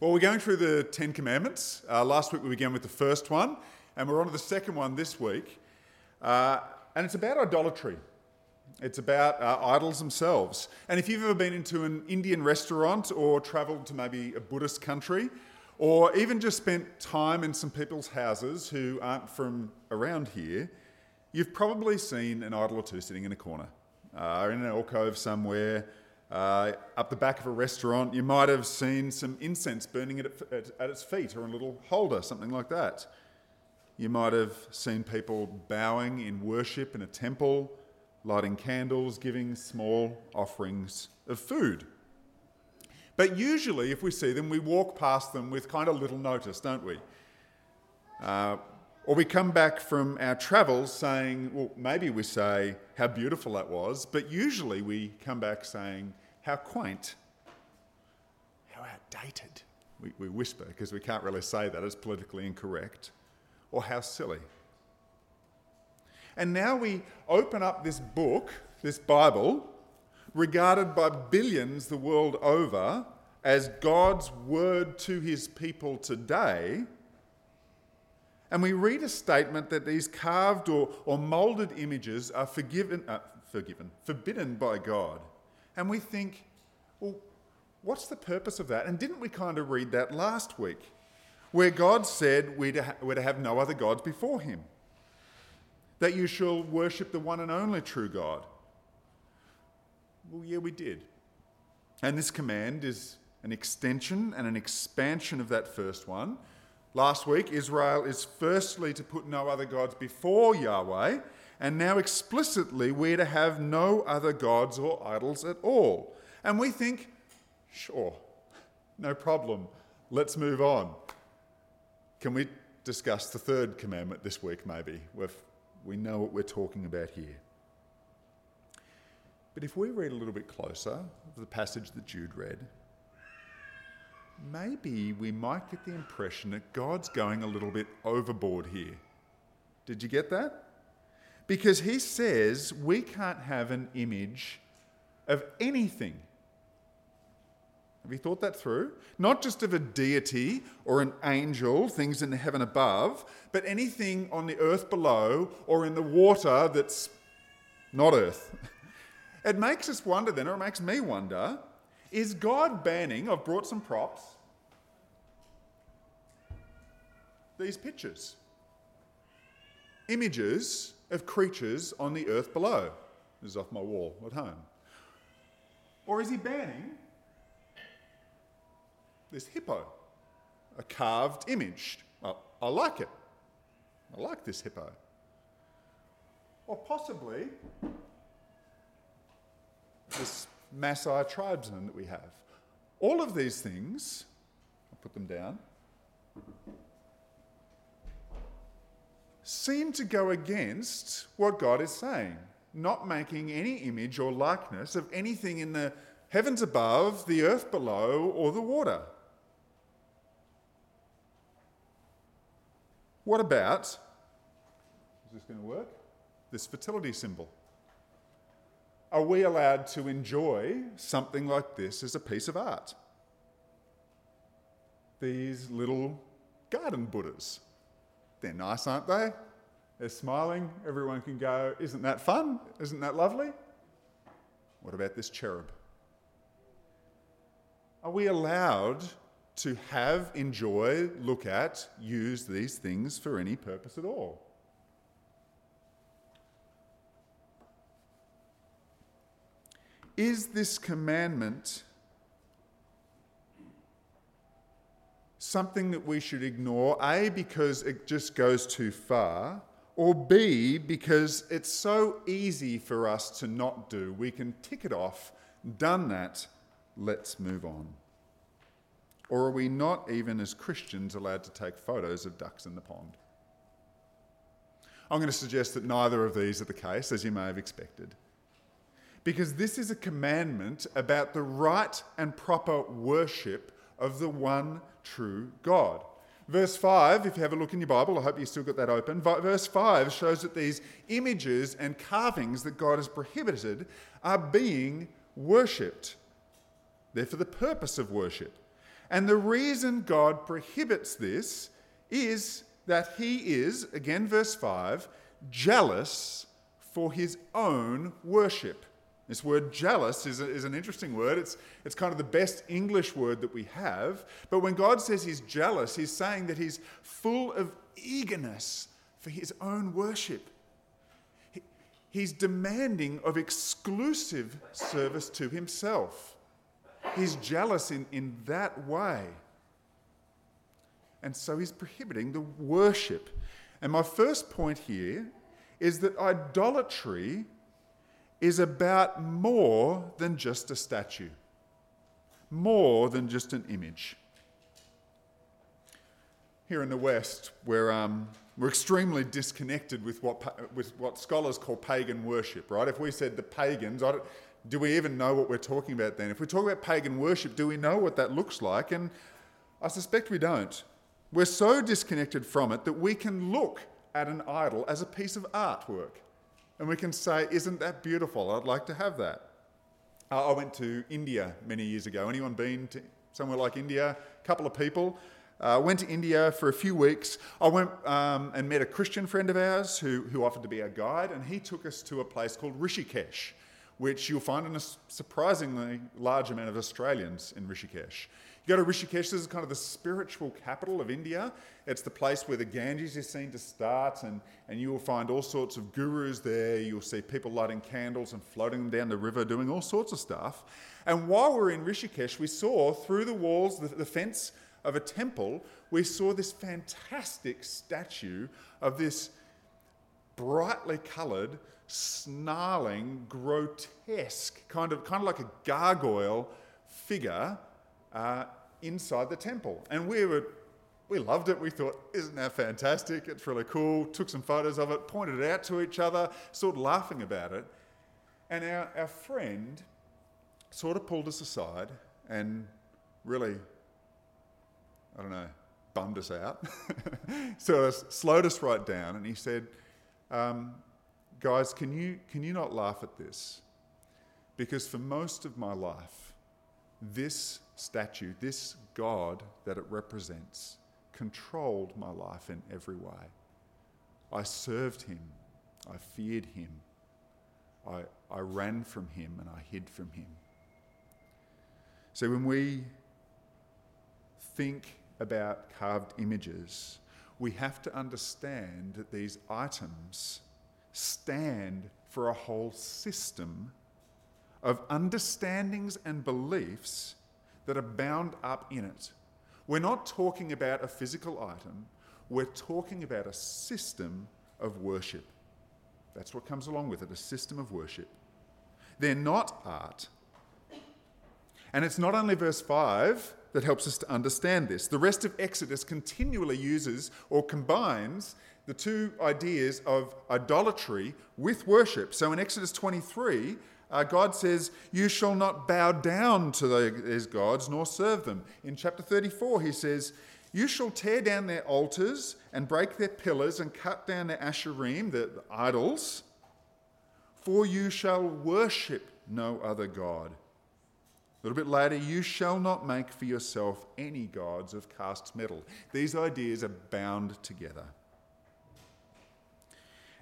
Well, we're going through the Ten Commandments. Uh, last week we began with the first one, and we're on to the second one this week. Uh, and it's about idolatry. It's about uh, idols themselves. And if you've ever been into an Indian restaurant or travelled to maybe a Buddhist country, or even just spent time in some people's houses who aren't from around here, you've probably seen an idol or two sitting in a corner, uh, in an alcove somewhere, uh, up the back of a restaurant, you might have seen some incense burning at, at, at, its feet or a little holder, something like that. You might have seen people bowing in worship in a temple, lighting candles, giving small offerings of food. But usually, if we see them, we walk past them with kind of little notice, don't we? Uh, or we come back from our travels saying, well, maybe we say how beautiful that was, but usually we come back saying, how quaint, how outdated. We, we whisper because we can't really say that, it's politically incorrect. Or how silly. And now we open up this book, this Bible, regarded by billions the world over as God's word to his people today. And we read a statement that these carved or, or moulded images are forgiven, uh, forgiven, forbidden by God. And we think, well, what's the purpose of that? And didn't we kind of read that last week, where God said we're to, ha- we're to have no other gods before him? That you shall worship the one and only true God. Well, yeah, we did. And this command is an extension and an expansion of that first one. Last week, Israel is firstly to put no other gods before Yahweh, and now explicitly we're to have no other gods or idols at all. And we think, sure, no problem, let's move on. Can we discuss the third commandment this week, maybe? If we know what we're talking about here. But if we read a little bit closer the passage that Jude read, maybe we might get the impression that God's going a little bit overboard here. Did you get that? Because he says we can't have an image of anything. Have you thought that through? Not just of a deity or an angel, things in the heaven above, but anything on the earth below or in the water that's not earth. It makes us wonder then, or it makes me wonder, is God banning? I've brought some props. These pictures. Images of creatures on the earth below. This is off my wall at home. Or is he banning this hippo, a carved image? I like it. I like this hippo. Or possibly this Maasai tribesmen that we have. All of these things, I'll put them down, seem to go against what God is saying, not making any image or likeness of anything in the heavens above, the earth below, or the water. What about, is this going to work? This fertility symbol. Are we allowed to enjoy something like this as a piece of art? These little garden Buddhas. They're nice, aren't they? They're smiling. Everyone can go, Isn't that fun? Isn't that lovely? What about this cherub? Are we allowed to have, enjoy, look at, use these things for any purpose at all? Is this commandment something that we should ignore, A, because it just goes too far, or B, because it's so easy for us to not do? We can tick it off, done that, let's move on. Or are we not, even as Christians, allowed to take photos of ducks in the pond? I'm going to suggest that neither of these are the case, as you may have expected. Because this is a commandment about the right and proper worship of the one true God. Verse 5, if you have a look in your Bible, I hope you still got that open. Verse 5 shows that these images and carvings that God has prohibited are being worshipped. They're for the purpose of worship. And the reason God prohibits this is that he is, again, verse 5, jealous for his own worship. This word jealous is, a, is an interesting word. It's, it's kind of the best English word that we have. But when God says he's jealous, he's saying that he's full of eagerness for his own worship. He, he's demanding of exclusive service to himself. He's jealous in, in that way. And so he's prohibiting the worship. And my first point here is that idolatry is about more than just a statue, more than just an image. Here in the West, we're, um, we're extremely disconnected with what, with what scholars call pagan worship, right? If we said the pagans, do we even know what we're talking about then? If we talk about pagan worship, do we know what that looks like? And I suspect we don't. We're so disconnected from it that we can look at an idol as a piece of artwork and we can say, Isn't that beautiful? I'd like to have that. Uh, I went to India many years ago. Anyone been to somewhere like India? A couple of people. I uh, went to India for a few weeks. I went um, and met a Christian friend of ours who, who offered to be our guide, and he took us to a place called Rishikesh, which you'll find in a surprisingly large amount of Australians in Rishikesh. You go to Rishikesh, this is kind of the spiritual capital of India. It's the place where the Ganges is seen to start, and, and you will find all sorts of gurus there. You'll see people lighting candles and floating them down the river, doing all sorts of stuff. And while we are in Rishikesh, we saw through the walls, the, the fence of a temple, we saw this fantastic statue of this brightly coloured, snarling, grotesque, kind of, kind of like a gargoyle figure uh, inside the temple. And we were we loved it. We thought, isn't that fantastic? It's really cool. Took some photos of it, pointed it out to each other, sort of laughing about it. And our, our friend sort of pulled us aside and really, I don't know, bummed us out. so slowed us right down and he said, um, Guys, can you, can you not laugh at this? Because for most of my life, this statue, this God that it represents, controlled my life in every way. I served him, I feared him, I, I ran from him, and I hid from him. So when we think about carved images, we have to understand that these items stand for a whole system of understandings and beliefs that are bound up in it. We're not talking about a physical item, we're talking about a system of worship. That's what comes along with it a system of worship. They're not art. And it's not only verse 5 that helps us to understand this. The rest of Exodus continually uses or combines the two ideas of idolatry with worship. So in Exodus 23, uh, God says, You shall not bow down to these gods nor serve them. In chapter 34, he says, You shall tear down their altars and break their pillars and cut down their asherim, the, the idols, for you shall worship no other God. A little bit later, you shall not make for yourself any gods of cast metal. These ideas are bound together.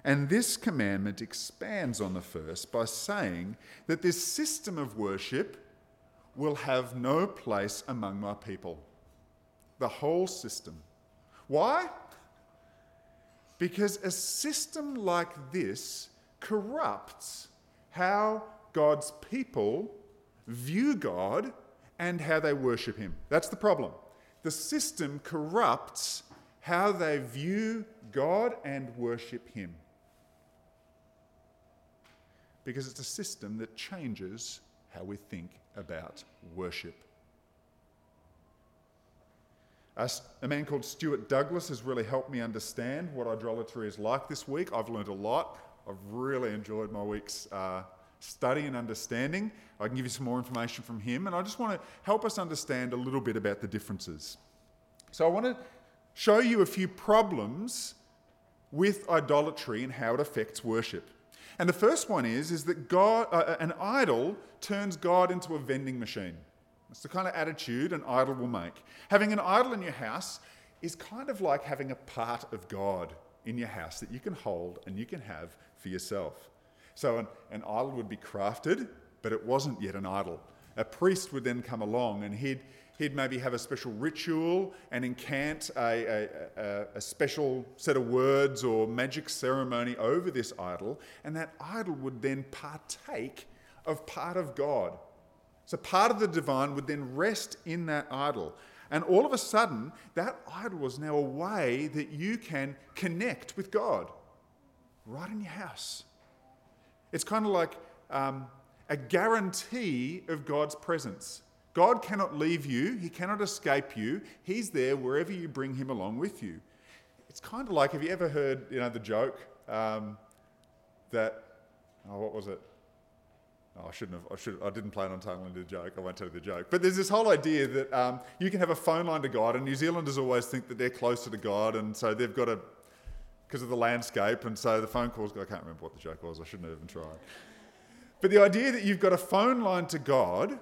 And this commandment expands on the first by saying that this system of worship will have no place among my people. The whole system. Why? Because a system like this corrupts how God's people view God and how they worship Him. That's the problem. The system corrupts how they view God and worship Him because it's a system that changes how we think about worship. A man called Stuart Douglas has really helped me understand what idolatry is like this week. I've learned a lot. I've really enjoyed my week's uh, study and understanding. I can give you some more information from him, and I just want to help us understand a little bit about the differences. So, I want to show you a few problems with idolatry and how it affects worship. And the first one is, is that God, uh, uh, an idol turns God into a vending machine. It's the kind of attitude an idol will make. Having an idol in your house is kind of like having a part of God in your house that you can hold and you can have for yourself. So an, an idol would be crafted, but it wasn't yet an idol. A priest would then come along and he'd, he'd maybe have a special ritual and incant a, a, a, a special set of words or magic ceremony over this idol, and that idol would then partake of part of God. So part of the divine would then rest in that idol. And all of a sudden, that idol was now a way that you can connect with God right in your house. It's kind of like um, a guarantee of God's presence. God cannot leave you, He cannot escape you. He's there wherever you bring Him along with you. It's kind of like have you ever heard you know, the joke um, that, oh, what was it? Oh, I shouldn't have. I, should, I didn't plan on telling the joke. I won't tell you the joke. But there's this whole idea that um, you can have a phone line to God, and New Zealanders always think that they're closer to God, and so they've got a, because of the landscape, and so the phone calls. I can't remember what the joke was. I shouldn't have even tried. But the idea that you've got a phone line to God,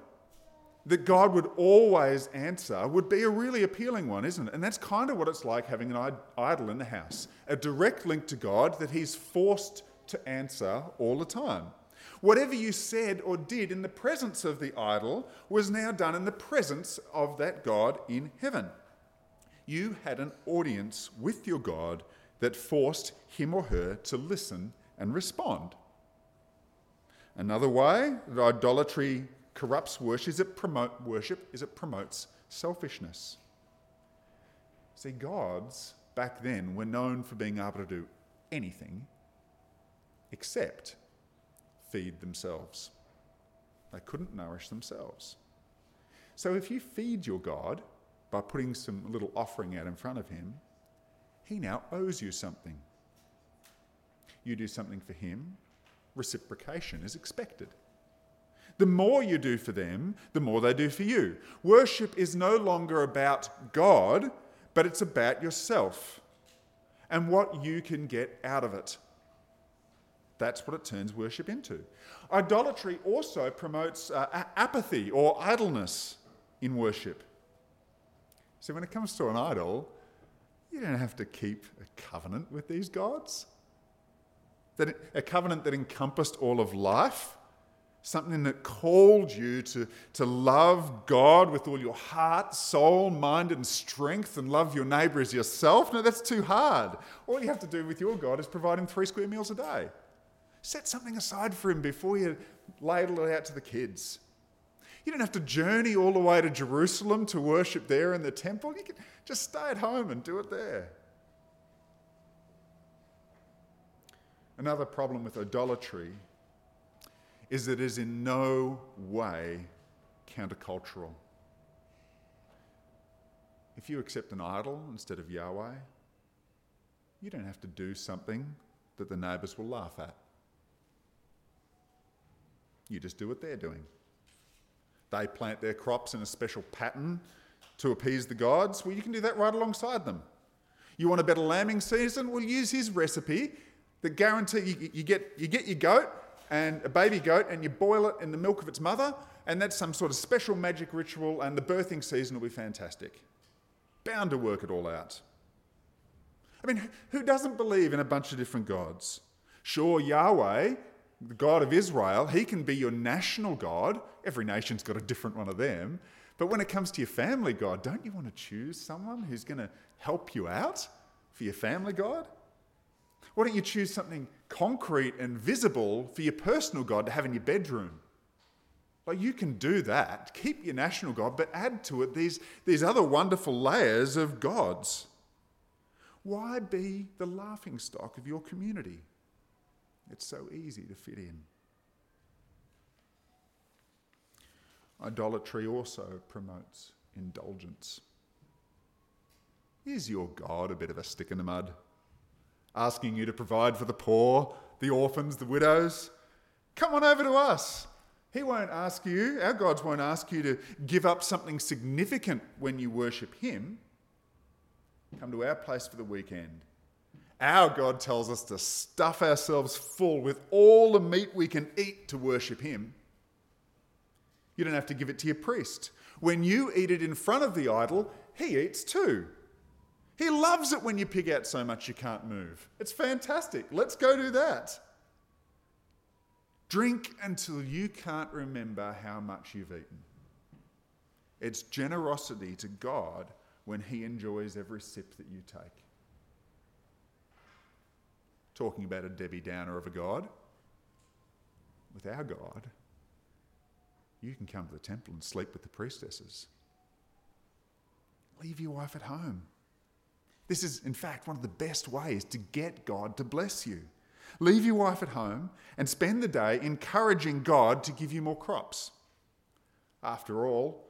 that God would always answer, would be a really appealing one, isn't it? And that's kind of what it's like having an idol in the house a direct link to God that He's forced to answer all the time. Whatever you said or did in the presence of the idol was now done in the presence of that God in heaven. You had an audience with your God that forced him or her to listen and respond. Another way that idolatry corrupts worship is it, promote, worship is it promotes selfishness. See, gods back then were known for being able to do anything except feed themselves. They couldn't nourish themselves. So if you feed your God by putting some little offering out in front of him, he now owes you something. You do something for him, reciprocation is expected. The more you do for them, the more they do for you. Worship is no longer about God, but it's about yourself and what you can get out of it. That's what it turns worship into. Idolatry also promotes uh, apathy or idleness in worship. So, when it comes to an idol, you don't have to keep a covenant with these gods. That a covenant that encompassed all of life, something that called you to, to love God with all your heart, soul, mind, and strength, and love your neighbour as yourself. No, that's too hard. All you have to do with your God is provide him three square meals a day. Set something aside for him before you ladle it out to the kids. You don't have to journey all the way to Jerusalem to worship there in the temple. You can just stay at home and do it there. Another problem with idolatry is that it is in no way countercultural. If you accept an idol instead of Yahweh, you don't have to do something that the neighbours will laugh at. You just do what they're doing. They plant their crops in a special pattern to appease the gods. Well, you can do that right alongside them. You want a better lambing season? Well, use his recipe that guarantee you, you, get, you get your goat and a baby goat and you boil it in the milk of its mother, and that's some sort of special magic ritual, and the birthing season will be fantastic. Bound to work it all out. I mean, who doesn't believe in a bunch of different gods? Sure, Yahweh the God of Israel, he can be your national God. Every nation's got a different one of them. But when it comes to your family God, don't you want to choose someone who's going to help you out for your family God? Why don't you choose something concrete and visible for your personal God to have in your bedroom? Like you can do that, keep your national God, but add to it these, these other wonderful layers of gods. Why be the laughing stock of your community? It's so easy to fit in. Idolatry also promotes indulgence. Is your God a bit of a stick in the mud? Asking you to provide for the poor, the orphans, the widows? Come on over to us. He won't ask you, our gods won't ask you to give up something significant when you worship Him. Come to our place for the weekend our God tells us to stuff ourselves full with all the meat we can eat to worship Him. You don't have to give it to your priest. When you eat it in front of the idol, he eats too. He loves it when you pig out so much you can't move. It's fantastic. Let's go do that. Drink until you can't remember how much you've eaten. It's generosity to God when He enjoys every sip that you take. Talking about a Debbie Downer of a God. With our God, you can come to the temple and sleep with the priestesses. Leave your wife at home. This is, in fact, one of the best ways to get God to bless you. Leave your wife at home and spend the day encouraging God to give you more crops. After all,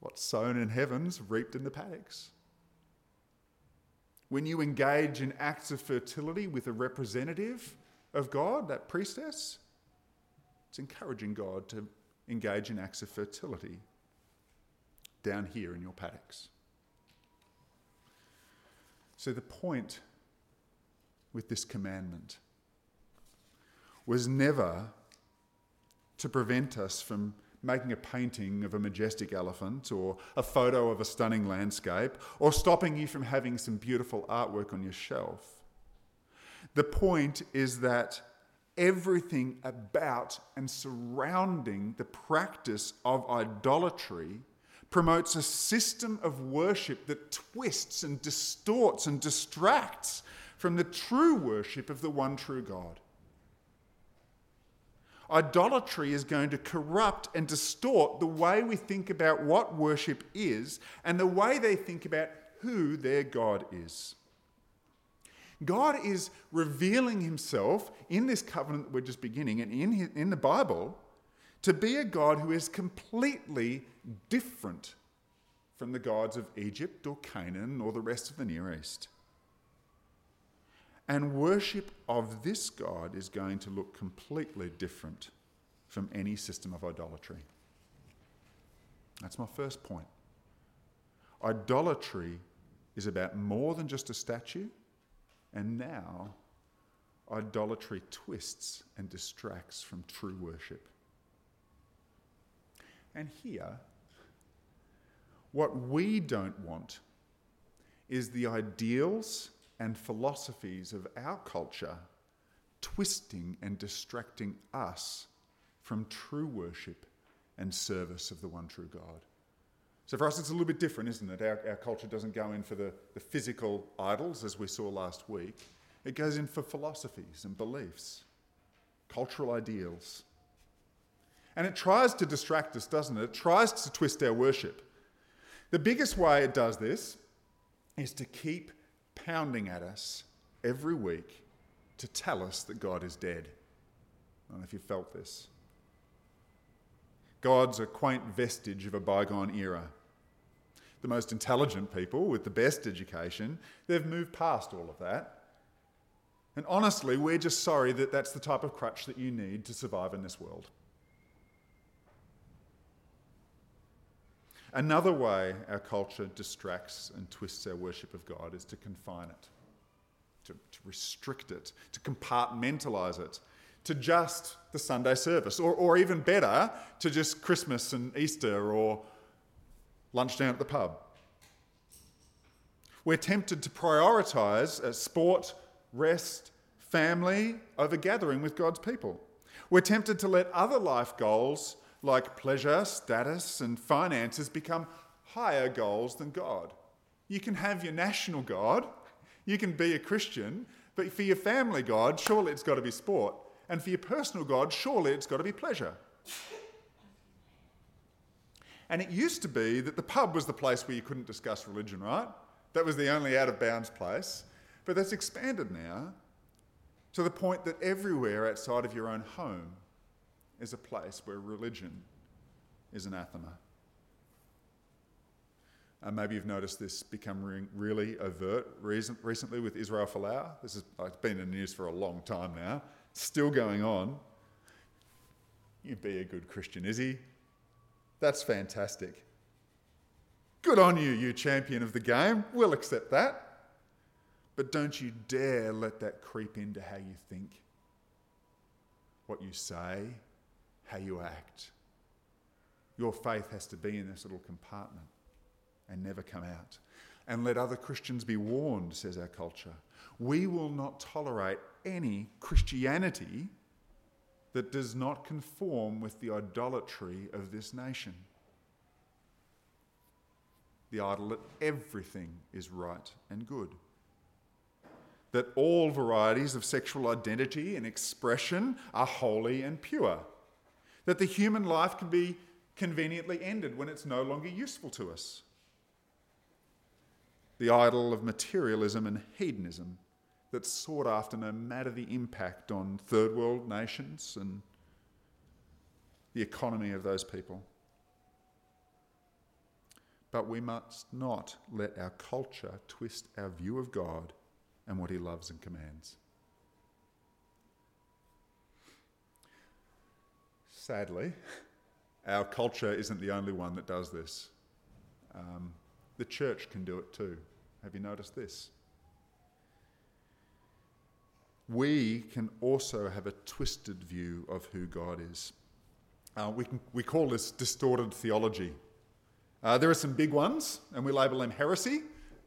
what's sown in heavens reaped in the paddocks. When you engage in acts of fertility with a representative of God, that priestess, it's encouraging God to engage in acts of fertility down here in your paddocks. So, the point with this commandment was never to prevent us from making a painting of a majestic elephant or a photo of a stunning landscape or stopping you from having some beautiful artwork on your shelf. The point is that everything about and surrounding the practice of idolatry promotes a system of worship that twists and distorts and distracts from the true worship of the one true God. Idolatry is going to corrupt and distort the way we think about what worship is and the way they think about who their God is. God is revealing himself in this covenant we're just beginning and in, his, in the Bible to be a God who is completely different from the gods of Egypt or Canaan or the rest of the Near East. And worship of this God is going to look completely different from any system of idolatry. That's my first point. Idolatry is about more than just a statue, and now idolatry twists and distracts from true worship. And here, what we don't want is the ideals and philosophies of our culture twisting and distracting us from true worship and service of the one true God. So for us, it's a little bit different, isn't it? Our, our culture doesn't go in for the, the physical idols, as we saw last week. It goes in for philosophies and beliefs, cultural ideals. And it tries to distract us, doesn't it? It tries to twist our worship. The biggest way it does this is to keep pounding at us every week to tell us that God is dead. I don't know if you felt this. God's a quaint vestige of a bygone era. The most intelligent people with the best education, they've moved past all of that. And honestly, we're just sorry that that's the type of crutch that you need to survive in this world. Another way our culture distracts and twists our worship of God is to confine it, to, to restrict it, to compartmentalize it, to just the Sunday service, or, or even better, to just Christmas and Easter or lunch down at the pub. We're tempted to prioritise uh, sport, rest, family over gathering with God's people. We're tempted to let other life goals like pleasure, status, and finances become higher goals than God. You can have your national God, you can be a Christian, but for your family God, surely it's got to be sport. And for your personal God, surely it's got to be pleasure. And it used to be that the pub was the place where you couldn't discuss religion, right? That was the only out of bounds place. But that's expanded now to the point that everywhere outside of your own home is a place where religion is anathema. Uh, maybe you've noticed this become re- really overt recently with Israel Folau. This has uh, been in the news for a long time now still going on. You be a good Christian, is he? That's fantastic. Good on you, you champion of the game. We'll accept that. But don't you dare let that creep into how you think, what you say, how you act. Your faith has to be in this little compartment and never come out. And let other Christians be warned, says our culture. We will not tolerate any Christianity that does not conform with the idolatry of this nation. The idol that everything is right and good. That all varieties of sexual identity and expression are holy and pure. That the human life can be conveniently ended when it's no longer useful to us. The idol of materialism and hedonism that's sought after no matter the impact on third world nations and the economy of those people. But we must not let our culture twist our view of God and what He loves and commands. Sadly, our culture isn't the only one that does this. Um, the church can do it too. Have you noticed this? We can also have a twisted view of who God is. Uh, we, can, we call this distorted theology. Uh, there are some big ones, and we label them heresy.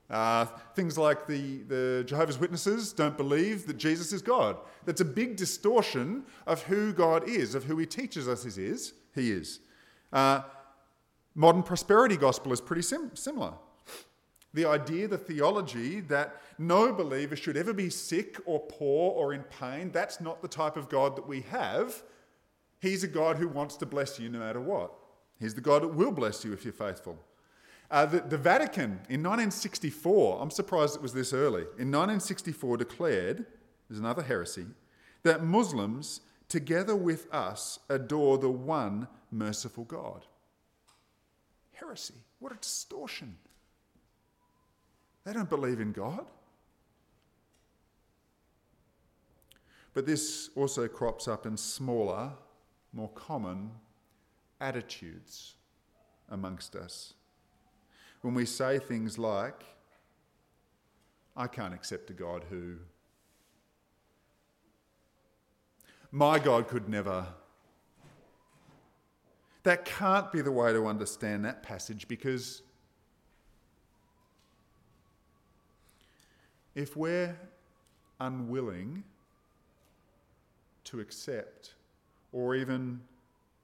Uh, things like the, the Jehovah's Witnesses don't believe that Jesus is God. That's a big distortion of who God is, of who He teaches us He is. He is. Uh, modern prosperity gospel is pretty sim- similar. The idea, the theology that no believer should ever be sick or poor or in pain, that's not the type of God that we have. He's a God who wants to bless you no matter what. He's the God that will bless you if you're faithful. Uh, the, the Vatican in 1964, I'm surprised it was this early, in 1964 declared, there's another heresy, that Muslims, together with us, adore the one merciful God. Heresy. What a distortion. They don't believe in God. But this also crops up in smaller, more common attitudes amongst us. When we say things like, I can't accept a God who, my God could never. That can't be the way to understand that passage because if we're unwilling to accept or even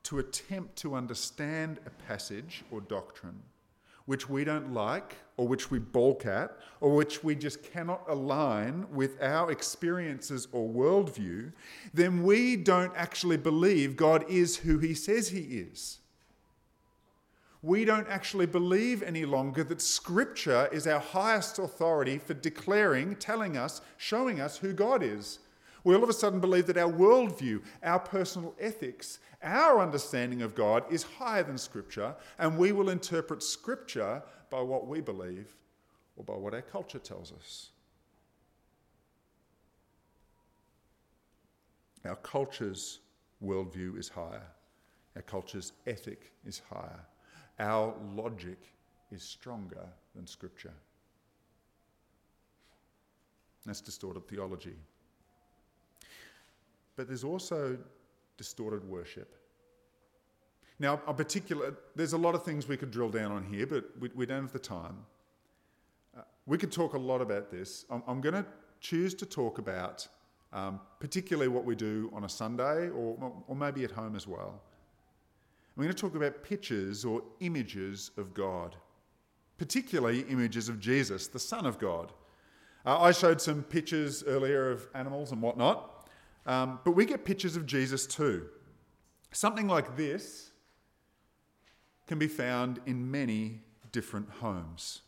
to attempt to understand a passage or doctrine which we don't like or which we balk at or which we just cannot align with our experiences or worldview, then we don't actually believe God is who he says he is we don't actually believe any longer that Scripture is our highest authority for declaring, telling us, showing us who God is. We all of a sudden believe that our worldview, our personal ethics, our understanding of God is higher than Scripture, and we will interpret Scripture by what we believe or by what our culture tells us. Our culture's worldview is higher, our culture's ethic is higher our logic is stronger than Scripture. That's distorted theology. But there's also distorted worship. Now, a particular, there's a lot of things we could drill down on here, but we, we don't have the time. Uh, we could talk a lot about this. I'm, I'm going to choose to talk about um, particularly what we do on a Sunday or, or maybe at home as well. I'm going to talk about pictures or images of God, particularly images of Jesus, the Son of God. Uh, I showed some pictures earlier of animals and whatnot, um, but we get pictures of Jesus too. Something like this can be found in many different homes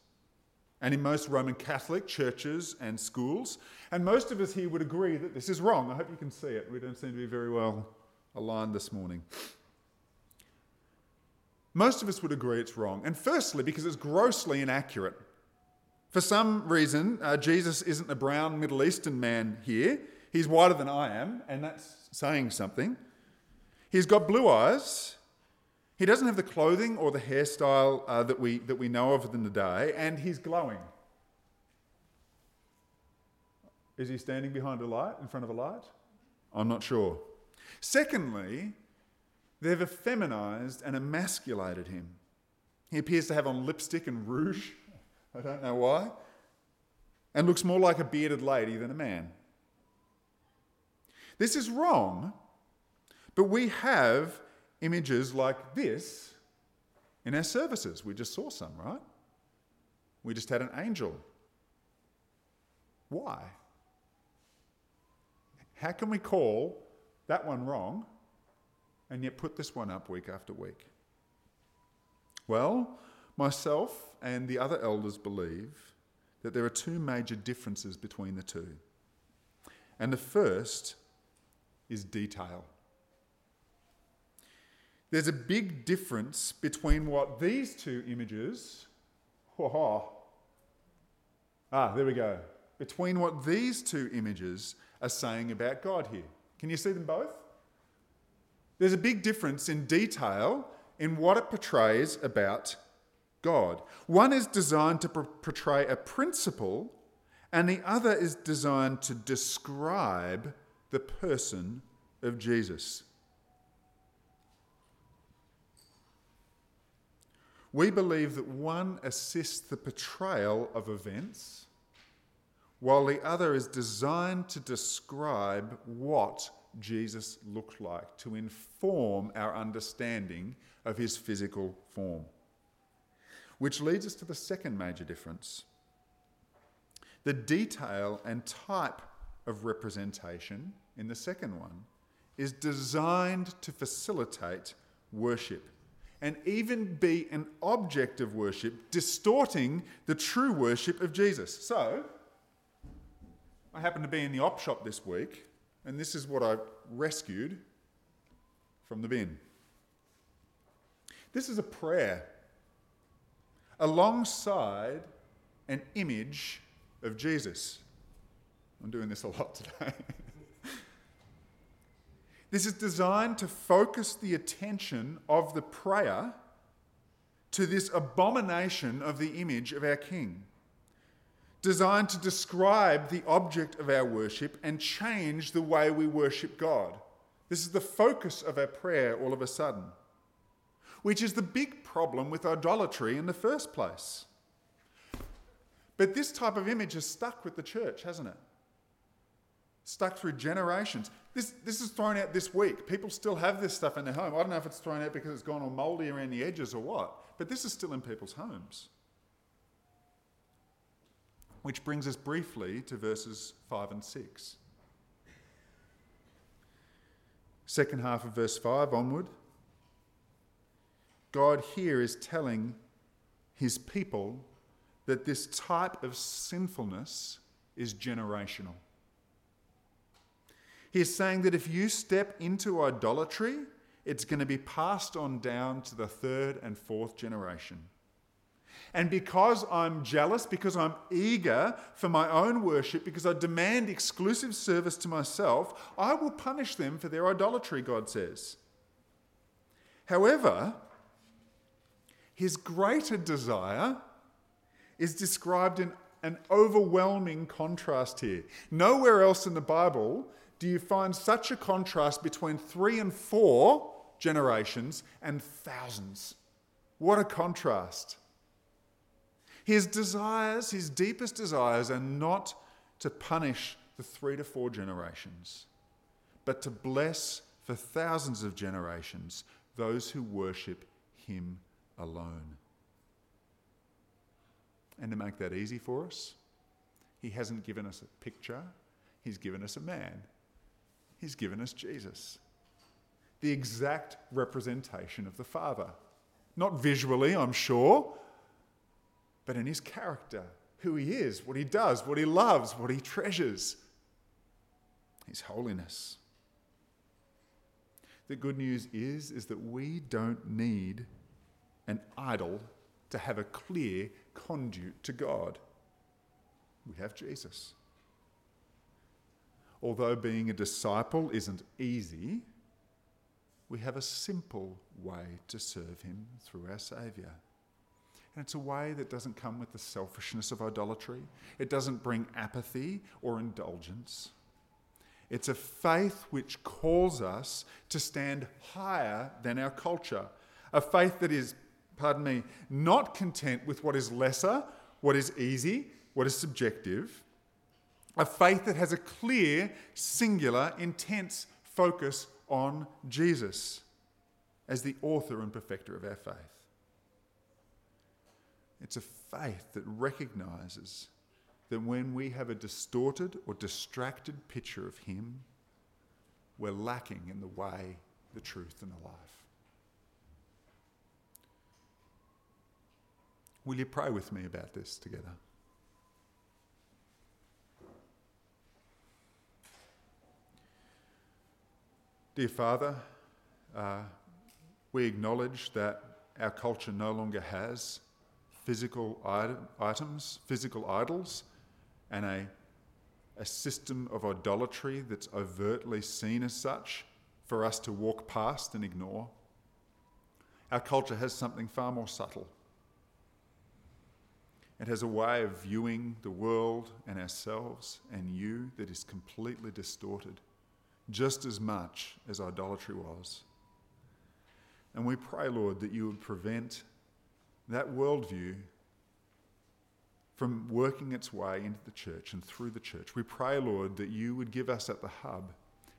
and in most Roman Catholic churches and schools. And most of us here would agree that this is wrong. I hope you can see it. We don't seem to be very well aligned this morning. Most of us would agree it's wrong. And firstly, because it's grossly inaccurate. For some reason, uh, Jesus isn't a brown Middle Eastern man here. He's whiter than I am, and that's saying something. He's got blue eyes. He doesn't have the clothing or the hairstyle uh, that, we, that we know of in the day, and he's glowing. Is he standing behind a light, in front of a light? I'm not sure. Secondly, They've effeminized and emasculated him. He appears to have on lipstick and rouge. I don't know why. And looks more like a bearded lady than a man. This is wrong, but we have images like this in our services. We just saw some, right? We just had an angel. Why? How can we call that one wrong and yet put this one up week after week? Well, myself and the other elders believe that there are two major differences between the two. And the first is detail. There's a big difference between what these two images, oh, ah, there we go, between what these two images are saying about God here. Can you see them both? There's a big difference in detail in what it portrays about God. One is designed to portray a principle, and the other is designed to describe the person of Jesus. We believe that one assists the portrayal of events, while the other is designed to describe what Jesus looked like, to inform our understanding of his physical form. Which leads us to the second major difference. The detail and type of representation in the second one is designed to facilitate worship and even be an object of worship, distorting the true worship of Jesus. So, I happened to be in the op shop this week, and this is what I rescued from the bin. This is a prayer alongside an image of Jesus. I'm doing this a lot today. This is designed to focus the attention of the prayer to this abomination of the image of our King, designed to describe the object of our worship and change the way we worship God. This is the focus of our prayer all of a sudden which is the big problem with idolatry in the first place. But this type of image has stuck with the church, hasn't it? Stuck through generations. This, this is thrown out this week. People still have this stuff in their home. I don't know if it's thrown out because it's gone all mouldy around the edges or what, but this is still in people's homes. Which brings us briefly to verses 5 and 6. Second half of verse 5 onward. God here is telling his people that this type of sinfulness is generational. He's saying that if you step into idolatry, it's going to be passed on down to the third and fourth generation. And because I'm jealous, because I'm eager for my own worship, because I demand exclusive service to myself, I will punish them for their idolatry, God says. However, his greater desire is described in an overwhelming contrast here. Nowhere else in the Bible do you find such a contrast between three and four generations and thousands. What a contrast. His desires, his deepest desires, are not to punish the three to four generations, but to bless for thousands of generations those who worship him alone. And to make that easy for us, He hasn't given us a picture, He's given us a man. He's given us Jesus, the exact representation of the Father. Not visually, I'm sure, but in his character, who he is, what he does, what he loves, what he treasures, his holiness. The good news is, is that we don't need an idol to have a clear conduit to God. We have Jesus. Although being a disciple isn't easy, we have a simple way to serve Him through our Saviour. And it's a way that doesn't come with the selfishness of idolatry, it doesn't bring apathy or indulgence. It's a faith which calls us to stand higher than our culture. A faith that is, pardon me, not content with what is lesser, what is easy, what is subjective. A faith that has a clear, singular, intense focus on Jesus as the author and perfecter of our faith. It's a faith that recognizes that when we have a distorted or distracted picture of Him, we're lacking in the way, the truth, and the life. Will you pray with me about this together? Dear Father, uh, we acknowledge that our culture no longer has physical items, physical idols, and a, a system of idolatry that's overtly seen as such for us to walk past and ignore. Our culture has something far more subtle. It has a way of viewing the world and ourselves and you that is completely distorted, just as much as idolatry was. And we pray, Lord, that you would prevent that worldview from working its way into the church and through the church. We pray, Lord, that you would give us at the hub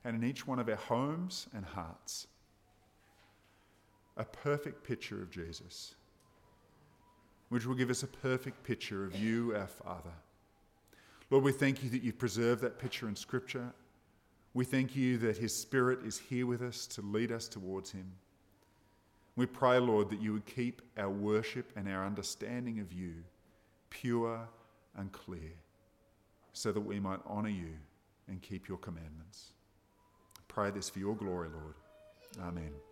and in each one of our homes and hearts a perfect picture of Jesus, which will give us a perfect picture of you, our Father. Lord, we thank you that you've preserved that picture in Scripture. We thank you that His Spirit is here with us to lead us towards Him. We pray, Lord, that you would keep our worship and our understanding of you pure and clear, so that we might honour you and keep your commandments. Pray this for your glory, Lord. Amen.